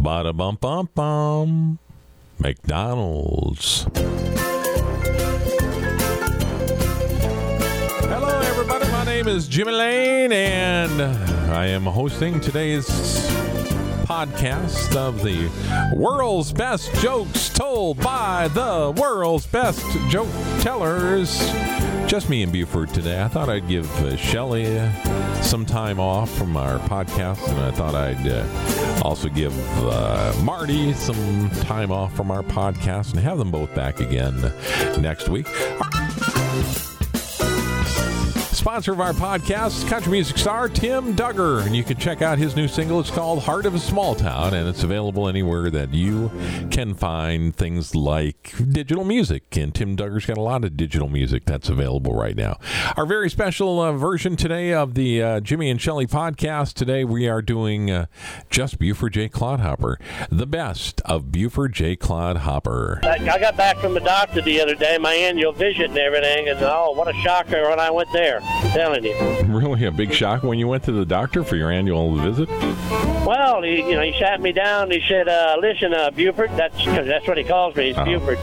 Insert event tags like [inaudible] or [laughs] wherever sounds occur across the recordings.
Bada bum bum bum. McDonald's. Hello, everybody. My name is Jimmy Lane, and I am hosting today's podcast of the world's best jokes told by the world's best joke tellers. Just me and Buford today. I thought I'd give uh, Shelly some time off from our podcast, and I thought I'd uh, also give uh, Marty some time off from our podcast and have them both back again next week. Sponsor of our podcast, country music star Tim Dugger. And you can check out his new single. It's called Heart of a Small Town, and it's available anywhere that you can find things like digital music. And Tim Dugger's got a lot of digital music that's available right now. Our very special uh, version today of the uh, Jimmy and Shelley podcast. Today we are doing uh, just Buford J. Clodhopper, the best of Buford J. Clodhopper. I got back from the doctor the other day, my annual visit and everything, and oh, what a shocker when I went there. I'm telling you. Really a big shock when you went to the doctor for your annual visit? Well, he, you know, he sat me down. He said, uh, "Listen, uh, Buford, that's cause that's what he calls me. He's Oh. Buford."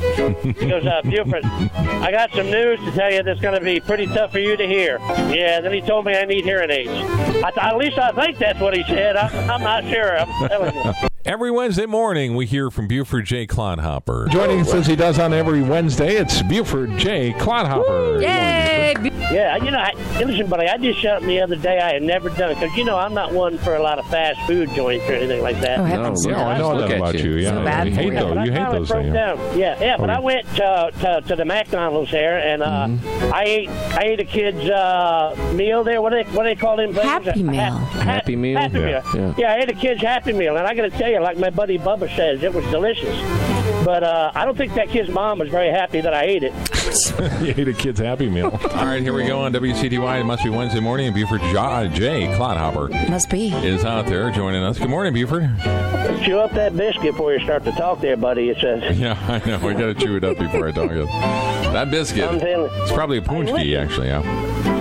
he goes, uh, "Buford, I got some news to tell you that's going to be pretty tough for you to hear." Yeah. Then he told me I need hearing aids. I th- at least I think that's what he said. I'm, I'm not sure. I'm telling you. Every Wednesday morning, we hear from Buford J. Clodhopper. Joining us as he does on every Wednesday, it's Buford J. Clodhopper. Yay! Yeah, you know, I, listen, buddy, I did something the other day I had never done because you know I'm not one for a lot of fast food joints or anything like that. Oh, heavens Yeah, I know no. that about you. Yeah, So bad you for hate you. those. You I hate those broke things. down. Yeah, yeah. But Oh, I went to, to, to the McDonald's there, and uh, I ate I ate a kid's uh, meal there. What do they what do they call them? things? Happy Meal. Happy Meal? Happy Yeah, meal. yeah. I ate a kid's Happy Meal, and I got to tell you, like my buddy Bubba says, it was delicious. But uh, I don't think that kid's mom was very happy that I ate it. [laughs] you ate a kid's Happy Meal. All right, here we go on WCTY. It must be Wednesday morning, and Buford J. J. Clodhopper Must be. is out there joining us. Good morning, Buford. Chew up that biscuit before you start to talk, there, buddy. It says. Yeah, I know. I got to chew it up before I talk. [laughs] That biscuit. I'm telling It's probably a paczki, actually. Yeah.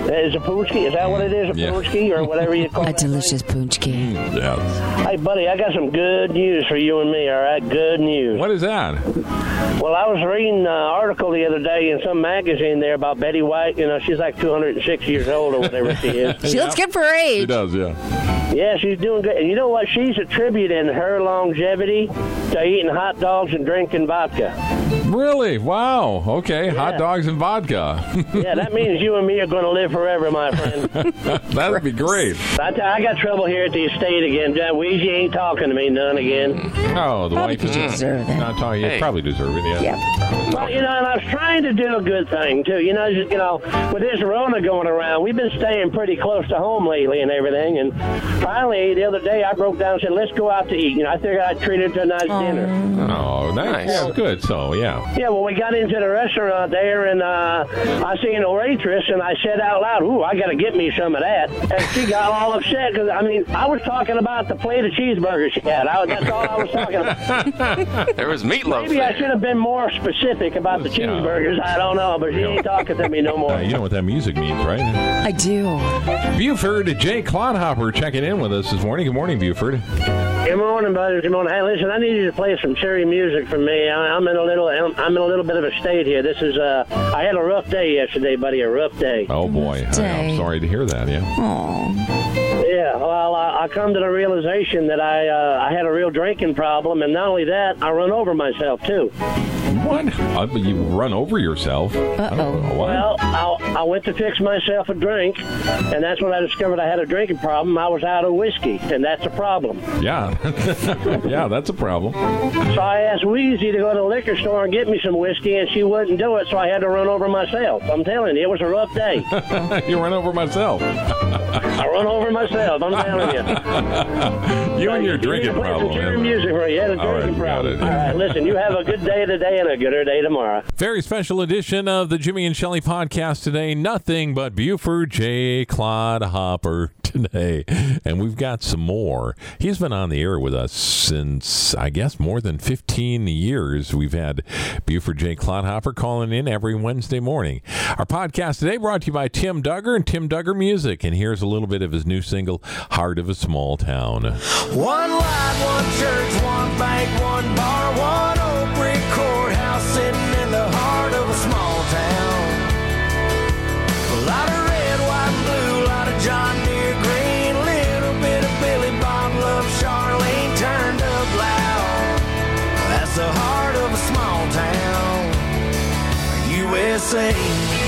Is a poochki? Is that what it is? A Yeah. poochki or whatever you call it? A it? delicious paczki. Mm, yeah. Hey, buddy, I got some good news for you and me. All right, good news. What is that? Well, I was reading an article the other day in some magazine there about Betty White. You know, she's like 206 years old or whatever she is. [laughs] She looks good for her He age. does, yeah. Yeah, she's doing good. And you know what? She's attributing her longevity to eating hot dogs and drinking vodka. Really? Wow. Okay. Hot dogs and vodka. Yeah, that means you and me are going to live forever, my friend. [laughs] That'd be great. I, t- I got trouble here at the estate again. John Wheezy ain't talking to me none again. Oh, the Probably wife is 'cause you deserve it. not talking. You Hey. probably deserve it. Yeah. Yeah. Well, you know, and I was trying to do a good thing too. You know, just, you know, with this Rona going around, we've been staying pretty close to home lately and everything. And finally, the other day, I broke down and said, "Let's go out to eat." You know, I figured I'd treat her to a nice dinner. Oh, nice. Nice. Yeah, good. So, yeah. Yeah, well, we got into the restaurant there, and uh, I seen a waitress, and I said out loud, "Ooh, I got to get me some of that." And she got all upset because I mean, I was talking about the plate of cheeseburgers she had. I, that's all I was talking about. [laughs] There was meatloaf Maybe I should have been more specific about the Yeah. cheeseburgers. I don't know, but she ain't talking to me no more. Uh, you know what that music means, right? I do. Buford Jay Clodhopper checking in with us this morning. Good morning, Buford. Good morning, buddy. Good morning. Hey, listen, I need you to play some cherry music for me. I, I'm in a little, I'm in a little bit of a state here. This is, uh, I had a rough day yesterday, buddy. A rough day. Oh boy, I, Day. am sorry to hear that. Yeah. Aw. Yeah. Well, I, I come to the realization that I, uh, I had a real drinking problem, and not only that, I run over myself too. What? Uh, you run over yourself? Uh-oh. What? Well, I, I went to fix myself a drink, and that's when I discovered I had a drinking problem. I was out of whiskey, and that's a problem. yeah. [laughs] yeah, that's a problem. So I asked Wheezy to go to the liquor store and get me some whiskey, and she wouldn't do it, so I had to run over myself. I'm telling you, it was a rough day. [laughs] you run over myself. I run over myself. I'm telling you. [laughs] You and your You drinking to play some problem. music for you. You had a All right, drinking got problem. it. All right, listen. You have a good day today and a gooder day tomorrow. Very special edition of the Jimmy and Shelley podcast today. Nothing but Buford J. Clodhopper today. And we've got some more. He's been on the air with us since, I guess, more than 15 years. We've had Buford J. Clodhopper calling in every Wednesday morning. Our podcast today brought to you by Tim Dugger and Tim Dugger Music. And here's a little bit of his new single, Heart of a Small Town. One light, one church, one USA.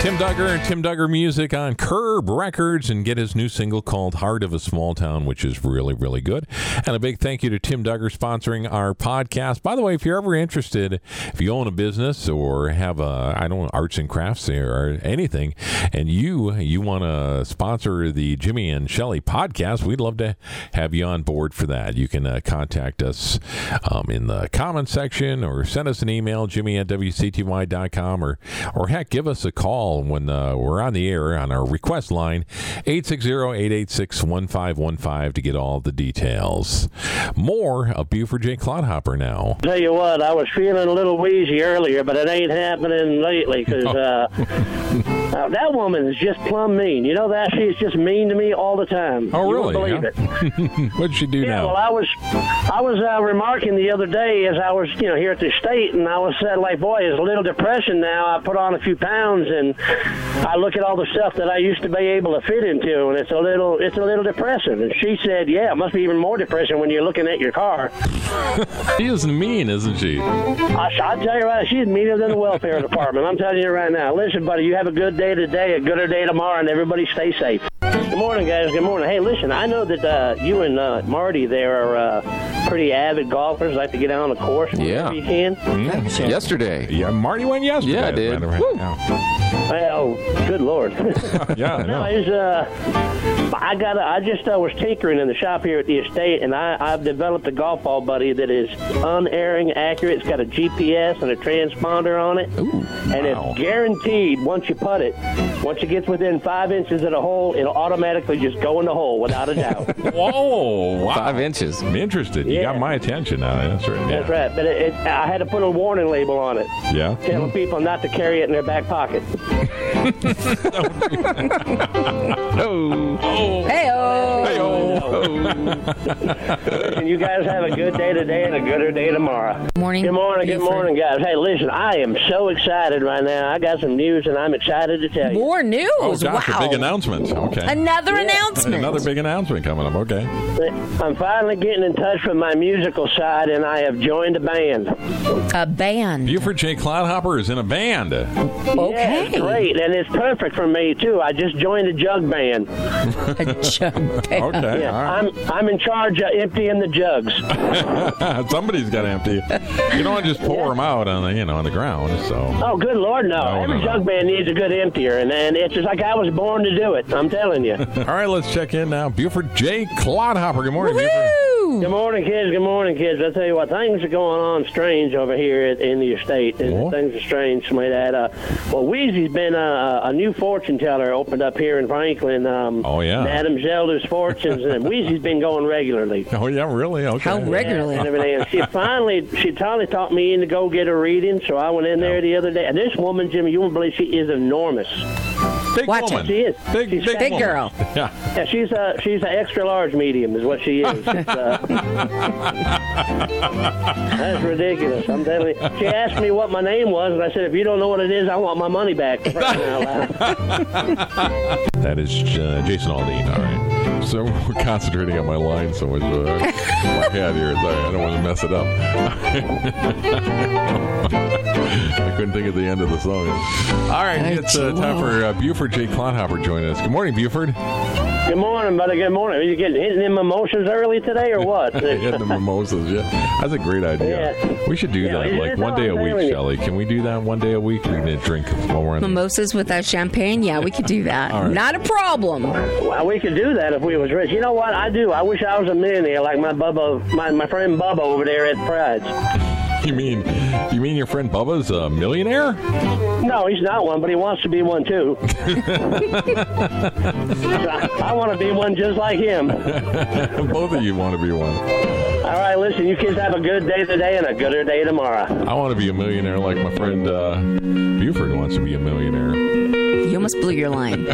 Tim Dugger and Tim Dugger Music on Curb Records and get his new single called Heart of a Small Town, which is really, really good. And a big thank you to Tim Dugger sponsoring our podcast. By the way, if you're ever interested, if you own a business or have a, I don't know, arts and crafts or anything, and you you want to sponsor the Jimmy and Shelly podcast, we'd love to have you on board for that. You can uh, contact us um, in the comment section or send us an email, jimmy at wcty.com, or, or heck, give us a call when uh, we're on the air on our request line 860-886-1515 to get all the details more of buford j clodhopper now Tell you what, I was feeling a little wheezy earlier, but it ain't happening lately because [laughs] uh, uh, that woman is just plumb mean. You know that she's just mean to me all the time. oh You really believe huh? it. [laughs] what'd she do Yeah, now well, I was, I was uh, remarking the other day as I was, you know, here at the state, and I was said like, boy, it's a little depression now. I put on a few pounds, and I look at all the stuff that I used to be able to fit into, and it's a little, it's a little depressing. And she said, yeah, it must be even more depressing when you're looking at your car. [laughs] she is mean isn't she I, I tell you right, she's meaner than the welfare [laughs] department. I'm telling you right now. Listen, buddy, you have a good day today, a gooder day tomorrow, and everybody stay safe. Good morning, guys. Good morning. Hey, listen, I know that uh, you and uh, Marty there are uh, pretty avid golfers. Like to get out on the course Yeah. whenever you can. Yesterday. yeah marty went yesterday Yeah, I did. matter of fact. Woo. Yeah. Well, good lord. [laughs] yeah No, it's uh, I got. I just uh, was tinkering in the shop here at the estate, and I, I've developed a golf ball buddy that is unerring, accurate. It's got a GPS and a transponder on it, and wow. it's guaranteed. Once you put it, once it gets within five inches of the hole, it'll automatically just go in the hole without a doubt. [laughs] whoa wow Five inches. I'm interested you Yeah. got my attention now that's right yeah. That's right. But it, it, I had to put a warning label on it, yeah telling people not to carry it in their back pocket. [laughs] [laughs] Oh. Hey-oh. [laughs] And you guys have a good day today and a gooder day tomorrow. Morning. Good morning, good morning, guys. Hey, listen, I am so excited right now. I got some news, and I'm excited to tell you. More news. oh gosh wow. a big announcement okay Another Yeah. announcement. Another big announcement coming up. Okay. I'm finally getting in touch with my musical side, and I have joined a band. A band. Buford J. Clodhopper is in a band. okay. Yeah, great, and it's perfect for me too. I just joined a jug band. [laughs] A jug band. Okay. Yeah, all right. I'm I'm in charge of emptying the jugs. [laughs] Somebody's got to empty. You don't want to just pour them out on the you know on the ground. So Oh, good lord, no! No, Every no, no. jug band needs a good emptier, and, and it's just like I was born to do it. I'm telling you. [laughs] all right, let's check in now. Buford J. Clodhopper. Good morning, Buford. Woo! Good morning, kids. Good morning, kids. I tell you what, things are going on strange over here at, in the estate. And What? Things are strange. Somebody that, uh, well, Wheezy's been uh, a new fortune teller opened up here in Franklin. Um, Oh, yeah. Madam Zelda's Fortunes, and Wheezy's been going regularly. [laughs] Oh yeah, really? Okay. How regularly? And everything. And she finally, she finally taught me in to go get a reading. So I went in there the other day. And this woman, Jimmy, you won't believe she is enormous. Big Watch woman. it. She is. Big, She's big, Big [laughs] girl. Yeah. Yeah, she's a she's an extra large medium, is what she is. [laughs] Uh, that's ridiculous. I'm telling you. She asked me what my name was, and I said, if you don't know what it is, I want my money back. For crying out loud. That is uh, Jason Aldean. All right. So we're concentrating on my line so much. Uh, my head here. I don't want to mess it up. [laughs] I couldn't think of the end of the song. All right, it's uh, time for uh, Buford J. Clodhopper joining us. Good morning, Buford. Good morning, buddy. Good morning. Are you getting hitting them mimosas early today, or what? [laughs] Hitting the mimosas. Yeah, that's a great idea. Yeah. We should do Yeah, that like one day a week, very- Shelley. Can we do that one day a week? We can drink while we're on. the- Mimosas without champagne? Yeah, we could do that. All right. Not a problem. Well, we could do that if we was rich. You know what? I do. I wish I was a millionaire like my Bubba, my, my friend Bubba over there at Pride's. [laughs] You mean you mean your friend Bubba's a millionaire? No, he's not one, but he wants to be one too. [laughs] I, I want to be one just like him. [laughs] Both of you want to be one. All right, listen, you kids have a good day today and a gooder day tomorrow. I want to be a millionaire like my friend uh, Buford wants to be a millionaire. You almost blew your line.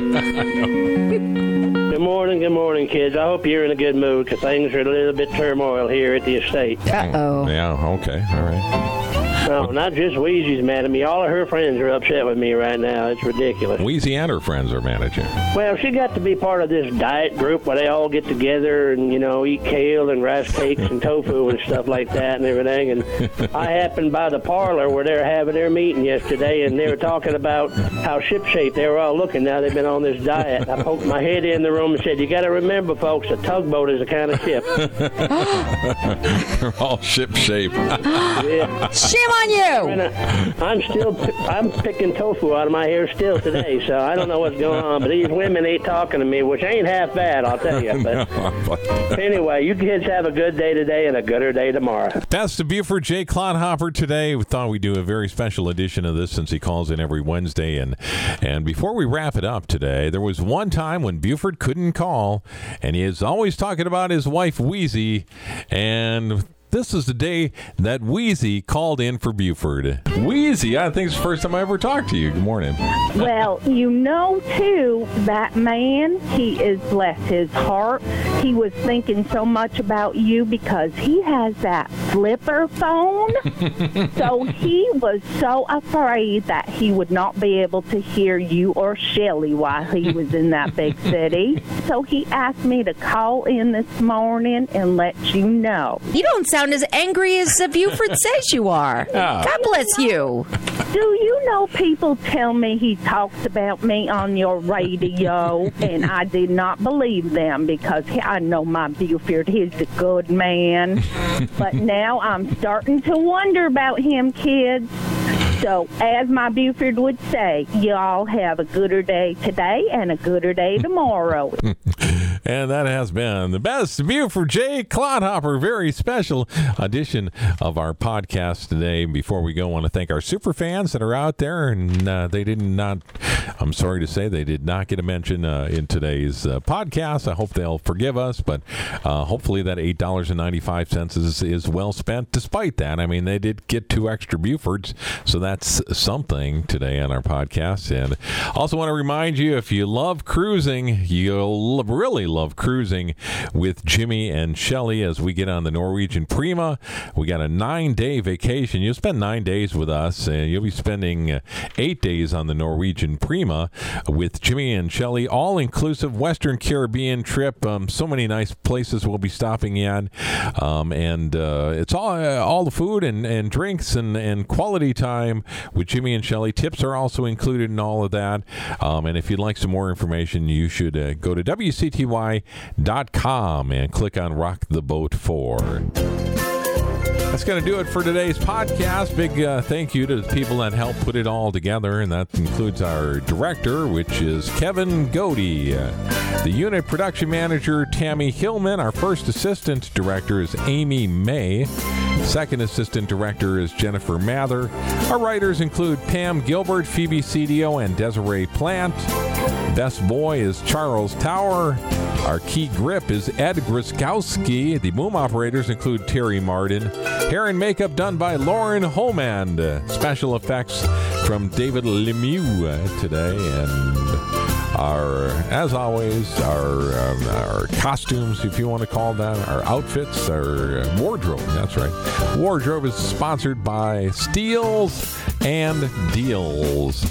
Good morning, good morning, kids. I hope you're in a good mood because things are a little bit turmoil here at the estate. Uh oh. Yeah, okay, all right. No, not just Wheezy's mad at me. All of her friends are upset with me right now. It's ridiculous. Wheezy and her friends are mad at you. Well, she got to be part of this diet group where they all get together and, you know, eat kale and rice cakes and tofu and stuff like that and everything. And [laughs] I happened by the parlor where they were having their meeting yesterday and they were talking about how shipshape they were all looking now they've been on this diet. I poked my head in the room and said, You got to remember, folks, a tugboat is a kind of ship. [laughs] They're all ship shape. Yeah. [gasps] Shame on you. And I'm still I'm picking tofu out of my hair still today, so I don't know what's going on. But these women ain't talking to me, which ain't half bad, I'll tell you. [laughs] But anyway, you kids have a good day today and a gooder day tomorrow. That's the Buford, J. Clodhopper today. We thought we'd do a very special edition of this since he calls in every Wednesday. And and before we wrap it up today, there was one time when Buford couldn't call, and he is always talking about his wife Wheezy, and. This is the day that Wheezy called in for Buford. Wheezy, I think it's the first time I ever talked to you. Good morning. Well, you know, too, that man, he is, bless his heart, he was thinking so much about you because he has that flipper phone. [laughs] so he was so afraid that he would not be able to hear you or Shelly while he was in that big [laughs] city. So he asked me to call in this morning and let you know. You don't sound as angry as uh, Buford [laughs] says you are. God bless you. Do you know people tell me he talks about me on your radio, and I did not believe them because I know my Buford. He's a good man, [laughs] but now I'm starting to wonder about him, kids. So, as my Buford would say, y'all have a gooder day today and a gooder day tomorrow. [laughs] And that has been the best Buford Jay Clodhopper. Very special edition of our podcast today. Before we go, I want to thank our super fans that are out there, and uh, they did not. I'm sorry to say they did not get a mention uh, in today's uh, podcast. I hope they'll forgive us, but uh, hopefully that eight dollars and ninety five cents is is well spent. Despite that, I mean they did get two extra Bufords, so that's something today on our podcast. And also want to remind you if you love cruising, you'll really love cruising with Jimmy and Shelly as we get on the Norwegian Prima. We got a nine day vacation. You'll spend nine days with us, and you'll be spending uh, eight days on the Norwegian Prima with Jimmy and Shelly, all inclusive Western Caribbean trip. Um, so many nice places we'll be stopping in, um, and uh, it's all uh, all the food and, and drinks and, and quality time with Jimmy and Shelly. Tips are also included in all of that. Um, and if you'd like some more information, you should uh, go to WCTY.com and click on Rock the Boat 4. That's going to do it for today's podcast. Big uh, thank you to the people that helped put it all together, and that includes our director, which is Kevin Godey, uh, the unit production manager, Tammy Hillman. Our first assistant director is Amy May. Second assistant director is Jennifer Mather. Our writers include Pam Gilbert, Phoebe Cedio, and Desiree Plant. Best boy is Charles Tower. Our key grip is Ed Griskowski. The boom operators include Terry Martin. Hair and makeup done by Lauren Homand. Special effects from David Lemieux uh, today. And our, as always, our um, our costumes, if you want to call that, our outfits, our uh, wardrobe. That's right. Wardrobe is sponsored by Steels and Deals.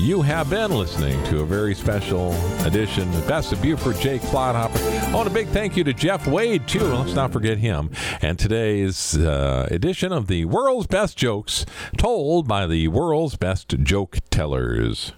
You have been listening to a very special edition, the Best of Buford Jake Clodhopper. I want a big thank you to Jeff Wade too. Let's not forget him. And today's uh, edition of the world's best jokes told by the world's best joke tellers.